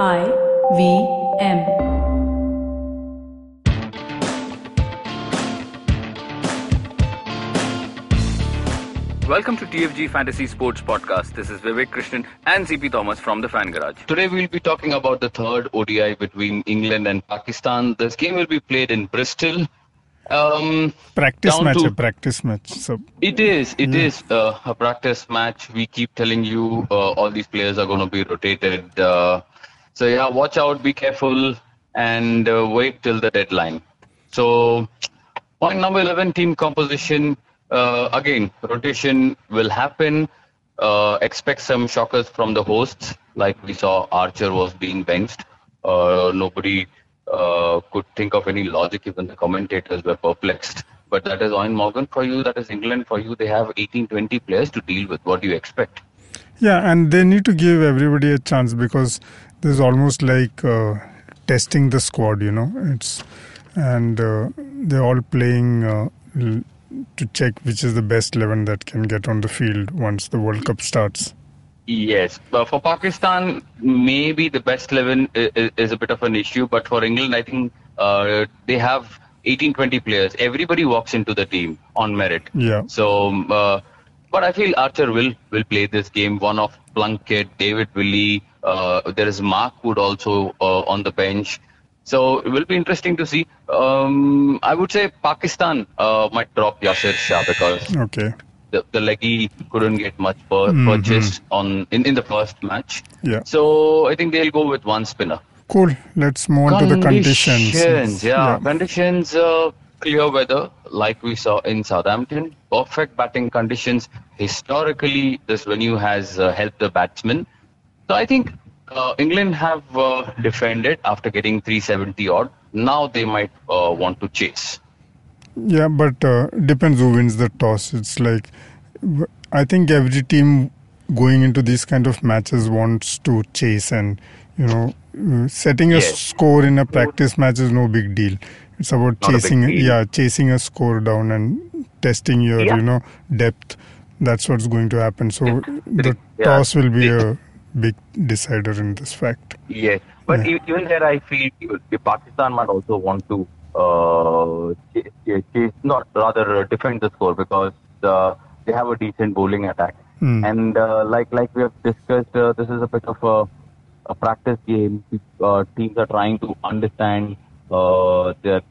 I V M. Welcome to TFG Fantasy Sports Podcast. This is Vivek Krishnan and CP Thomas from the Fan Garage. Today we'll be talking about the third ODI between England and Pakistan. This game will be played in Bristol. Um, practice match, to- a practice match. So It is. It is uh, a practice match. We keep telling you uh, all these players are going to be rotated. Uh, so yeah, watch out, be careful, and uh, wait till the deadline. So point number eleven, team composition. Uh, again, rotation will happen. Uh, expect some shockers from the hosts, like we saw Archer was being benched. Uh, nobody uh, could think of any logic. Even the commentators were perplexed. But that is Eoin Morgan for you. That is England for you. They have 18, 20 players to deal with. What do you expect? Yeah, and they need to give everybody a chance because this is almost like uh, testing the squad. You know, it's and uh, they're all playing uh, to check which is the best eleven that can get on the field once the World Cup starts. Yes, but for Pakistan, maybe the best 11 i- i- is a bit of an issue. But for England, I think uh, they have 18, 20 players. Everybody walks into the team on merit. Yeah. So, um, uh, but I feel Archer will will play this game. One of Plunkett, David Willey. Uh, there is Mark Wood also uh, on the bench. So it will be interesting to see. Um, I would say Pakistan uh, might drop Yasir Shah because Okay. the, the leggy couldn't get much pur- purchased on in, in the first match. Yeah. So I think they'll go with one spinner. Cool. Let's move on to the conditions. Conditions, yeah. Conditions, uh, clear weather, like we saw in Southampton. Perfect batting conditions. Historically, this venue has uh, helped the batsmen. So I think uh, England have uh, defended after getting 370 odd. Now they might uh, want to chase. Yeah, but uh, depends who wins the toss. It's like I think every team going into these kind of matches wants to chase, and you know, uh, setting a Yes. score in a practice match is no big deal. It's about Not chasing, yeah, chasing a score down and testing your, Yeah. you know, depth. That's what's going to happen. So the Yeah. toss will be a big decider in this fact. Yes, but Yeah. even there, I feel the Pakistan might also want to uh, ch- ch- chase, not rather uh, defend the score because uh, they have a decent bowling attack. Hmm. And uh, like like we have discussed, uh, this is a bit of a, a practice game. Uh, teams are trying to understand uh, their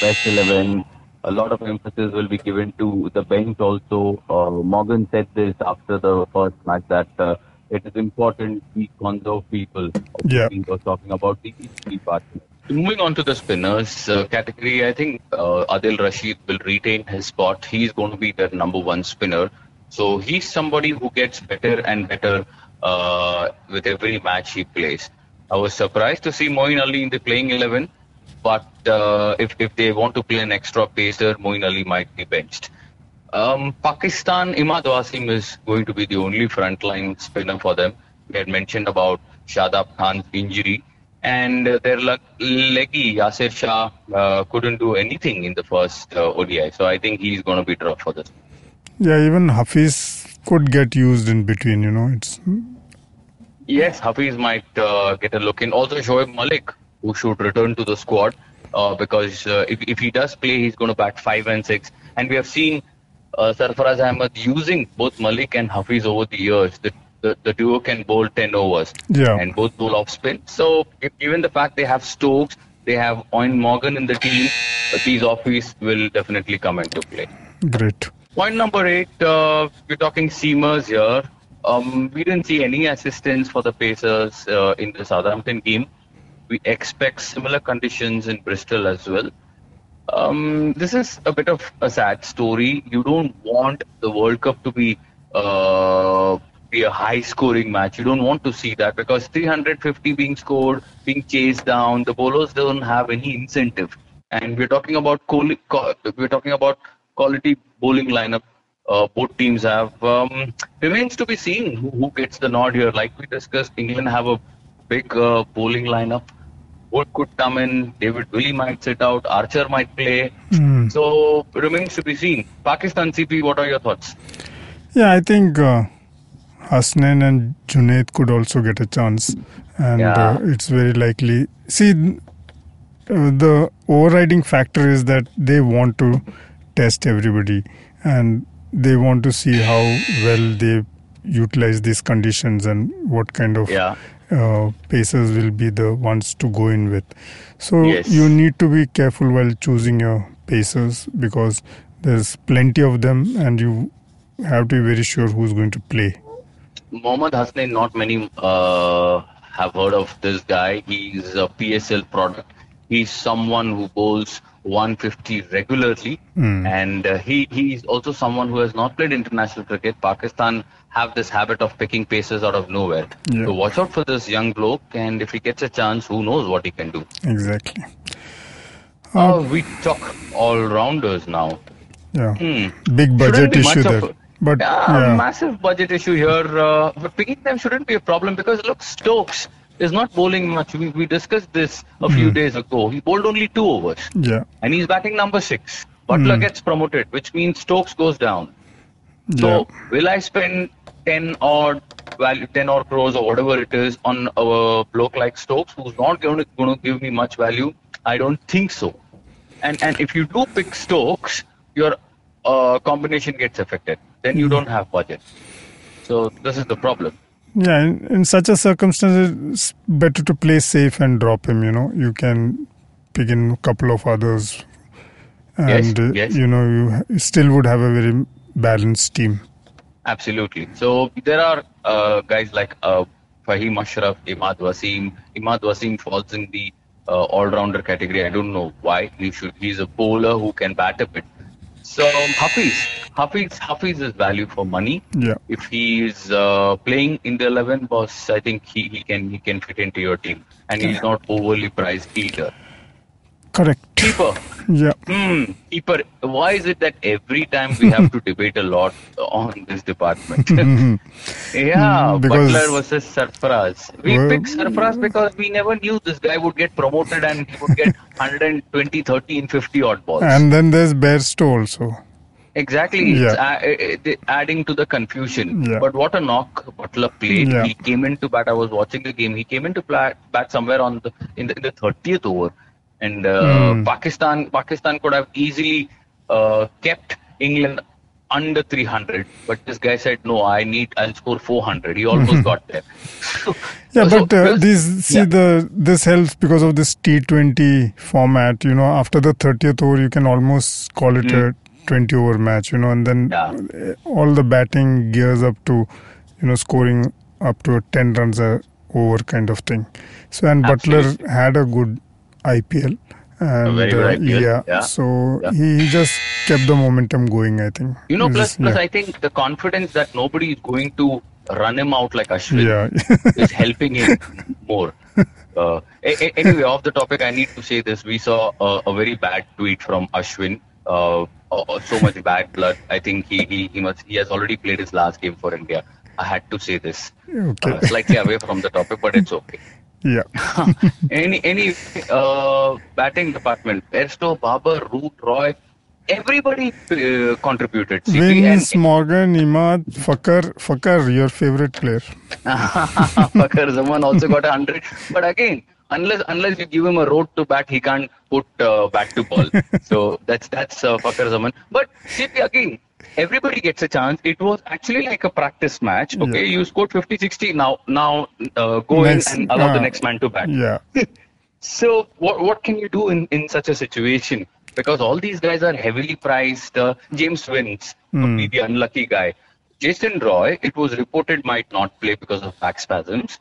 best eleven. A lot of emphasis will be given to the bench also. Uh, Morgan said this after the first match that uh, it is important we conserve people. Yeah. He was talking about the key partners. Moving on to the spinners uh, category, I think uh, Adil Rashid will retain his spot. He's going to be their number one spinner. So he's somebody who gets better and better uh, with every match he plays. I was surprised to see Moeen Ali in the playing 11, but uh, if, if they want to play an extra pacer, Moeen Ali might be benched. Um, Pakistan, Imad Wasim is going to be the only frontline spinner for them. We had mentioned about Shadab Khan's injury, and their leg- leggy Yasir Shah uh, couldn't do anything in the first uh, ODI, so I think he's going to be dropped for this. Yeah, even Hafiz could get used in between. You know, it's Yes, Hafiz might uh, get a look in. Also, Shoaib Malik, who should return to the squad uh, because uh, if, if he does play, he's going to bat five and six. And we have seen uh, Sarfaraz Ahmed using both Malik and Hafiz over the years. The, the, the duo can bowl 10 overs Yeah. and both bowl off spin. So, given the fact they have Stokes, they have Eoin Morgan in the team, these offers will definitely come into play. great. Point number eight, uh, we're talking seamers here. Um, we didn't see any assistance for the Pacers uh, in the Southampton game. We expect similar conditions in Bristol as well. Um, this is a bit of a sad story. You don't want the World Cup to be uh, be a high-scoring match. You don't want to see that because 350 being scored, being chased down, the bowlers don't have any incentive. And we're talking about we're talking about quality bowling lineup. Uh, both teams have um, remains to be seen who, who gets the nod here. Like we discussed, England have a big uh, bowling lineup. Wood could come in, David Willey might sit out, Archer might play. Mm. So remains to be seen. Pakistan CP, what are your thoughts? Yeah, I think uh, Hasnain and Junaid could also get a chance, and Yeah. uh, it's very likely. See, uh, the overriding factor is that they want to test everybody, and they want to see how well they utilize these conditions and what kind of Yeah. uh, pacers will be the ones to go in with. So Yes. you need to be careful while choosing your pacers because there's plenty of them, and you have to be very sure who's going to play. Mohammad Hasnain, not many uh, have heard of this guy. He's a PSL product. He's someone who bowls 150 regularly, Hmm. and uh, he is also someone who has not played international cricket. Pakistan have this habit of picking paces out of nowhere. Yeah. So watch out for this young bloke, and if he gets a chance, who knows what he can do. Exactly. Uh, we talk all rounders now. Yeah. Hmm. Big budget issue there. of But Yeah, yeah. massive budget issue here. Uh, but picking them shouldn't be a problem because look, Stokes is not bowling much. We, we discussed this a Hmm. few days ago. He bowled only two overs Yeah. and he's batting number six. Buttler Hmm. gets promoted, which means Stokes goes down. Yeah. So will I spend 10 or value 10 or crores or whatever it is on a bloke like Stokes who's not going to, going to give me much value? I don't think so. And and if you do pick Stokes, your uh, combination gets affected. Then you don't have budget. So this is the problem. Yeah, in, in such a circumstance, it's better to play safe and drop him. You know, you can pick in a couple of others, Yes, and uh, yes. you know you you still would have a very balanced team. Absolutely. So there are uh, guys like uh, Fahim Ashraf, Imad Wasim. Imad Wasim falls in the uh, all-rounder category. I don't know why. He should. He's a bowler who can bat a bit. So Hafiz, Hafiz, Hafiz is value for money. Yeah, If he is uh, playing in the 11 boss, I think he, he can he can fit into your team, and he's not overly priced either. Correct. Keeper, Yeah, Hmm, keeper. Why is it that every time we have to debate a lot on this department? yeah, Hmm, Because- Buttler versus Sarfaraz. We Well- picked Sarfaraz because we never knew this guy would get promoted and he would get 120, 30, and 50 odd balls. and then there's Bairstow also. Exactly. Yeah. It's adding to the confusion. Yeah. But what a knock Buttler played. Yeah. He came into bat. I was watching the game. He came into bat somewhere on the in the, in the 30th over, and uh, Hmm. Pakistan Pakistan could have easily uh, kept England under 300. But this guy said, "No, I need. I'll score 400." He almost got there. Yeah, So, but uh, these see yeah. the this helps because of this T20 format. You know, after the 30th over, you can almost call it a 20 over match. You know, and then Hmm. Yeah. uh, all the batting gears up to, you know, scoring up to 10 runs a over kind of thing. So and Buttler had a good IPL. And very good uh, IPL, yeah, yeah. so Yeah. He, he just kept the momentum going. I think. You know, plus, plus, yeah. I think the confidence that nobody is going to run him out like Ashwin Yeah. is helping him more. Uh, a- a- anyway, off the topic, I need to say this. We saw a, a very bad tweet from Ashwin. Uh, uh, so much bad blood. I think he, he he must he has already played his last game for India. I had to say this. Okay. Uh, slightly away from the topic, but it's okay. Yeah. any any uh, batting department, Bairstow, Barber, Root, Roy, everybody uh, contributed. Vince, Morgan, Imad, Fakhar, Fakhar, your favorite player. Fakhar Zaman also got a hundred. But again, unless unless you give him a road to bat, he can't put uh, bat to ball. so that's that's uh, Fakhar Zaman. But CP again, everybody gets a chance. It was actually like a practice match. Okay, yeah. you scored 50 60. Now, now uh, go next, in and allow uh, the next man to bat. Yeah. so, what, what can you do in, in such a situation? Because all these guys are heavily priced. Uh, James Vince, mm. the unlucky guy. Jason Roy, it was reported, might not play because of back spasms.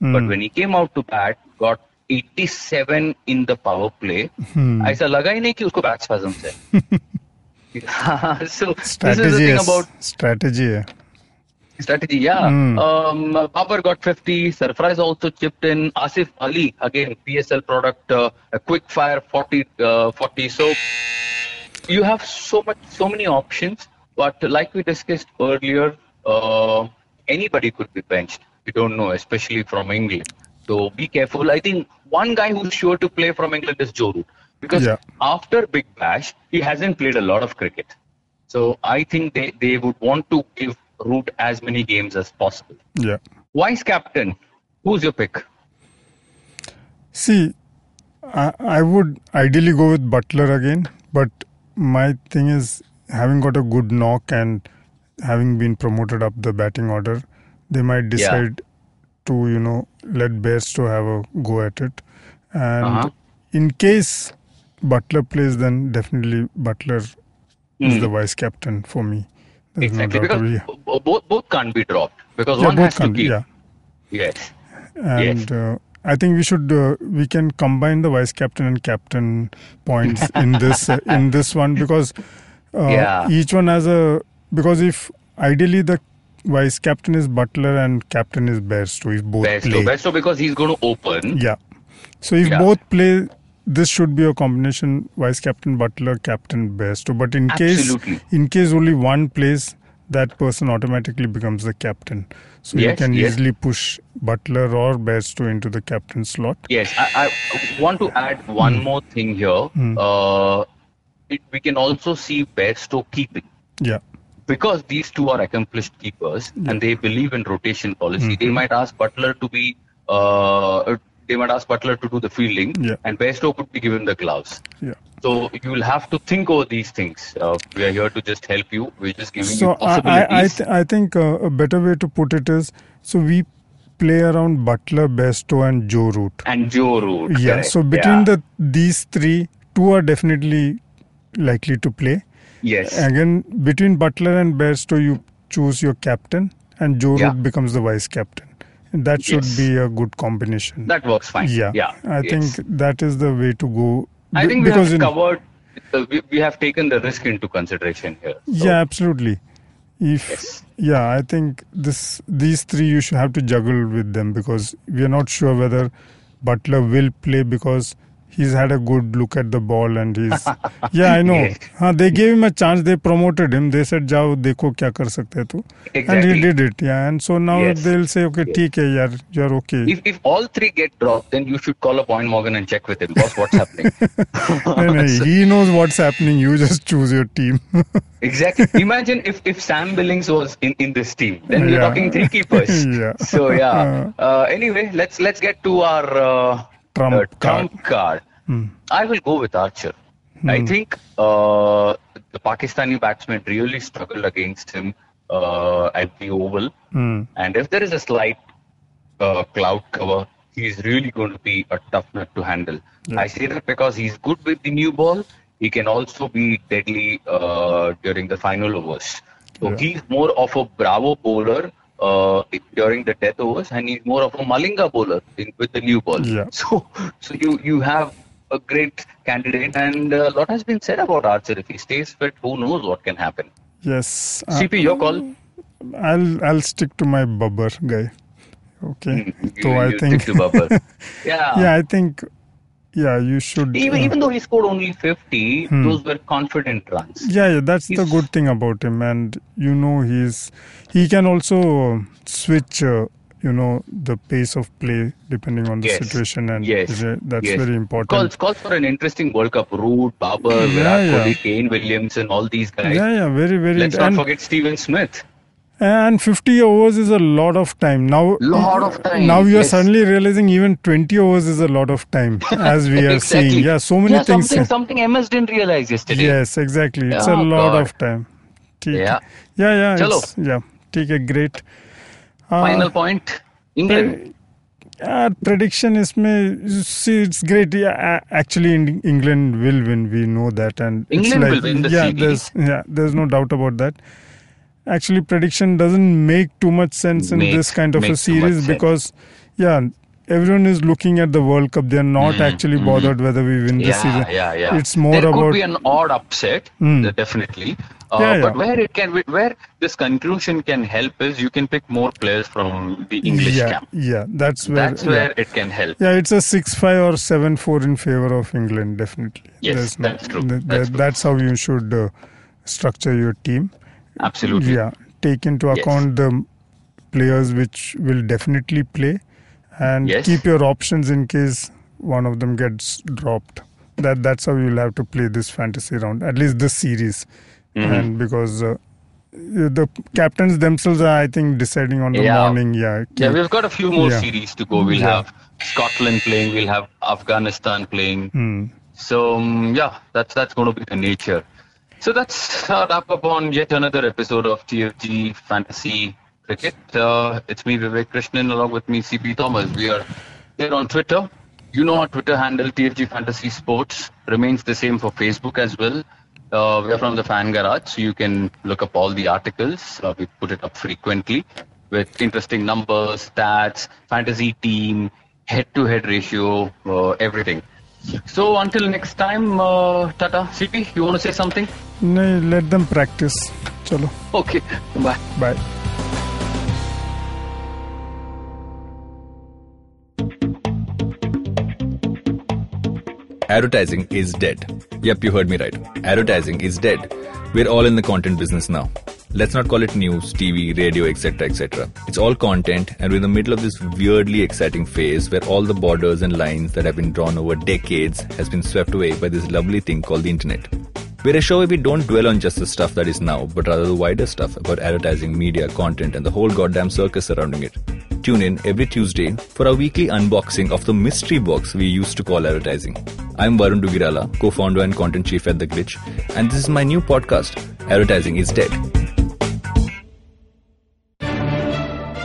Mm. But when he came out to bat, got 87 in the power play. Hmm. ऐसा लगा ही नहीं कि उसको back spasm so this is the thing about strategy. strategy, yeah. Hmm. Um, Babar got 50. Sarfaraz also chipped in. Asif Ali, again, PSL product, uh, a quick fire 40, uh, 40. So you have so much, so many options. But like we discussed earlier, uh, anybody could be benched. We don't know, especially from England. So be careful. I think one guy who's sure to play from England is Joe Root. Because Yeah. after Big Bash, he hasn't played a lot of cricket. So I think they, they would want to give Root as many games as possible. Yeah. Vice captain, who's your pick? See, I, I would ideally go with Buttler again, but my thing is having got a good knock and having been promoted up the batting order, they might decide to you know let Bairstow have a go at it, and Uh-huh. in case Buttler plays, then definitely Buttler is Hmm. the vice captain for me. There's Exactly, no because b- both both can't be dropped because yeah one both has to keep. Yeah. Yes. and uh, I think we should uh, we can combine the vice captain and captain points in this uh, in this one because uh, Yeah. each one has a because if ideally the vice captain is Buttler and captain is Bairstow if both Best play Besto because he's going to open. yeah so if Yeah. both play this should be a combination vice captain Buttler captain Bairstow but in Absolutely. case in case only one plays that person automatically becomes the captain so you can yes. easily push Buttler or Bairstow into the captain slot Yes, I, I want to add one Hmm. more thing here. Uh, it, we can also see Bairstow keeping. yeah because these two are accomplished keepers and they believe in rotation policy, Mm-hmm. they might ask Buttler to be, uh, they might ask Buttler to do the fielding, Yeah. and Bairstow could be given the gloves. yeah So you will have to think over these things. Uh, we are here to just help you. We're just giving so you I, I, I, possibilities. th- I think uh, a better way to put it is so we play around Buttler, Bairstow, and Joe Root. and Joe Root. Yeah. correct. So between Yeah. the these three, two are definitely likely to play. yes, Again, between Buttler and Bairstow, you choose your captain, and Joe Yeah. Root becomes the vice captain. That should Yes. be a good combination. that works fine. yeah. yeah. I yes. think that is the way to go. I think we because have covered. We, we have taken the risk into consideration here. So, yeah, absolutely. If Yes. yeah, I think this these three you should have to juggle with them because we are not sure whether Buttler will play because he's had a good look at the ball and he's yeah i know. Yeah. huh, they gave him a chance. They promoted him. They said jao dekho kya kar sakte tu exactly. and he did it yeah. And so now yes. they'll say okay yes. hai yaar you are okay. If, if all three get dropped then you should call up point Morgan and check with him boss what's happening. No, no, he knows what's happening. You just choose your team. Exactly. Imagine if if Sam Billings was in in this team then we're talking three keepers. Yeah. so yeah. Uh. uh, anyway let's let's get to our uh, Trump uh, trump card. Hmm. I will go with Archer. I think uh, the Pakistani batsman really struggled against him uh, at the Oval. Hmm. And if there is a slight uh, cloud cover, he's really going to be a tough nut to handle. I say that because he's good with the new ball. He can also be deadly uh, during the final overs. So Yeah. he's more of a Bravo bowler uh, during the death overs, and he's more of a Malinga bowler in, with the new ball. Yeah. So, so you you have a great candidate, and a lot has been said about Archer. If he stays fit, who knows what can happen? yes uh, CP, your call. I'll I'll stick to my Babar guy. Okay. You- so I think stick to Babar. yeah. yeah, I think yeah, you should. Even, uh, even though he scored only 50, Hmm. those were confident runs. yeah, yeah, that's the good thing about him, and you know he's he can also switch. Uh, you know the pace of play depending on the Yes. situation, and Yes. that's yes. very important. Calls, calls for an interesting World Cup. Root, Babar, Yeah, Virat yeah. Kohli, Kane Williamson, all these guys. yeah, yeah, very, very. Let's not and, forget Steven Smith and 50 overs is a lot of time now. Lot of time, Now you are yes. suddenly realizing even 20 overs is a lot of time, as we are exactly. seeing. Yeah, so many yeah, things. Something, something MS didn't realize yesterday. Yes, exactly. It's a Oh, lot God. of time. ठीक है. Yeah. Yeah, yeah. Chalo. It's, yeah. ठीक है, great. Uh, Final point. England. uh, prediction इसमें you see it's great. Yeah, a- actually, in- England will win. We know that, and it's England like will win Actually, prediction doesn't make too much sense in Make- this kind of a series because, yeah, everyone is looking at the World Cup. They're not Mhm, actually mhm. bothered whether we win this yeah, season. yeah, yeah. It's more there about There could be an odd upset, uh, definitely. Uh, Yeah, yeah. But where it can, where this conclusion can help is you can pick more players from the English yeah, camp. yeah. That's where That's where it can help. Yeah, it's a 6 5 or 7 4 in favor of England, definitely. Yes, no- that's true. th- That's th- that's how you should uh, structure your team. Absolutely. Yeah, take into Yes. account the players which will definitely play and Yes. keep your options in case one of them gets dropped. That That's how you'll have to play this fantasy round, at least this series. Mm-hmm. And because uh, the captains themselves are, I think, deciding on the Yeah. morning. Yeah. Yeah, we've got a few more Yeah. series to go. We'll Yeah. have Scotland playing. We'll have Afghanistan playing. Hmm. So um, yeah, that's that's going to be the nature. So that's wrap up on yet another episode of TFG Fantasy Cricket. Uh, it's me Vivek Krishnan along with me CP Thomas. We are here on Twitter. You know our Twitter handle TFG Fantasy Sports remains the same for Facebook as well. Uh, we are from the Fan Garage, so you can look up all the articles. Uh, we put it up frequently with interesting numbers, stats, fantasy team, head-to-head ratio, uh, everything. So until next time, uh, Tata, CP, you want to say something? No, let them practice. Chalo. Okay, bye. Bye. Advertising is dead. Yep, you heard me right. Advertising is dead. We're all in the content business now. Let's not call it news, TV, radio, etc., etc. It's all content, and we're in the middle of this weirdly exciting phase where all the borders and lines that have been drawn over decades has been swept away by this lovely thing called the internet. We're a show where we don't dwell on just the stuff that is now, but rather the wider stuff about advertising, media, content, and the whole goddamn circus surrounding it. Tune in every Tuesday for our weekly unboxing of the mystery box we used to call advertising. I'm Varun Duggirala, co-founder and content chief at The Glitch, and this is my new podcast, Advertising is Dead.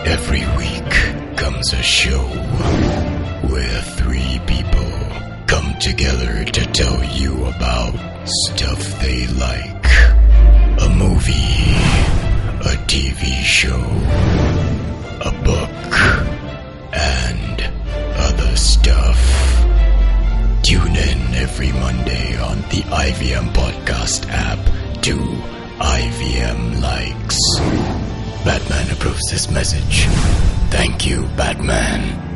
Every week comes a show where three people come together to tell you about stuff they like. A movie, a TV show, a book, and other stuff. Tune in every Monday on the IVM Podcast app to IVM Likes. Batman approves this message. Thank you, Batman.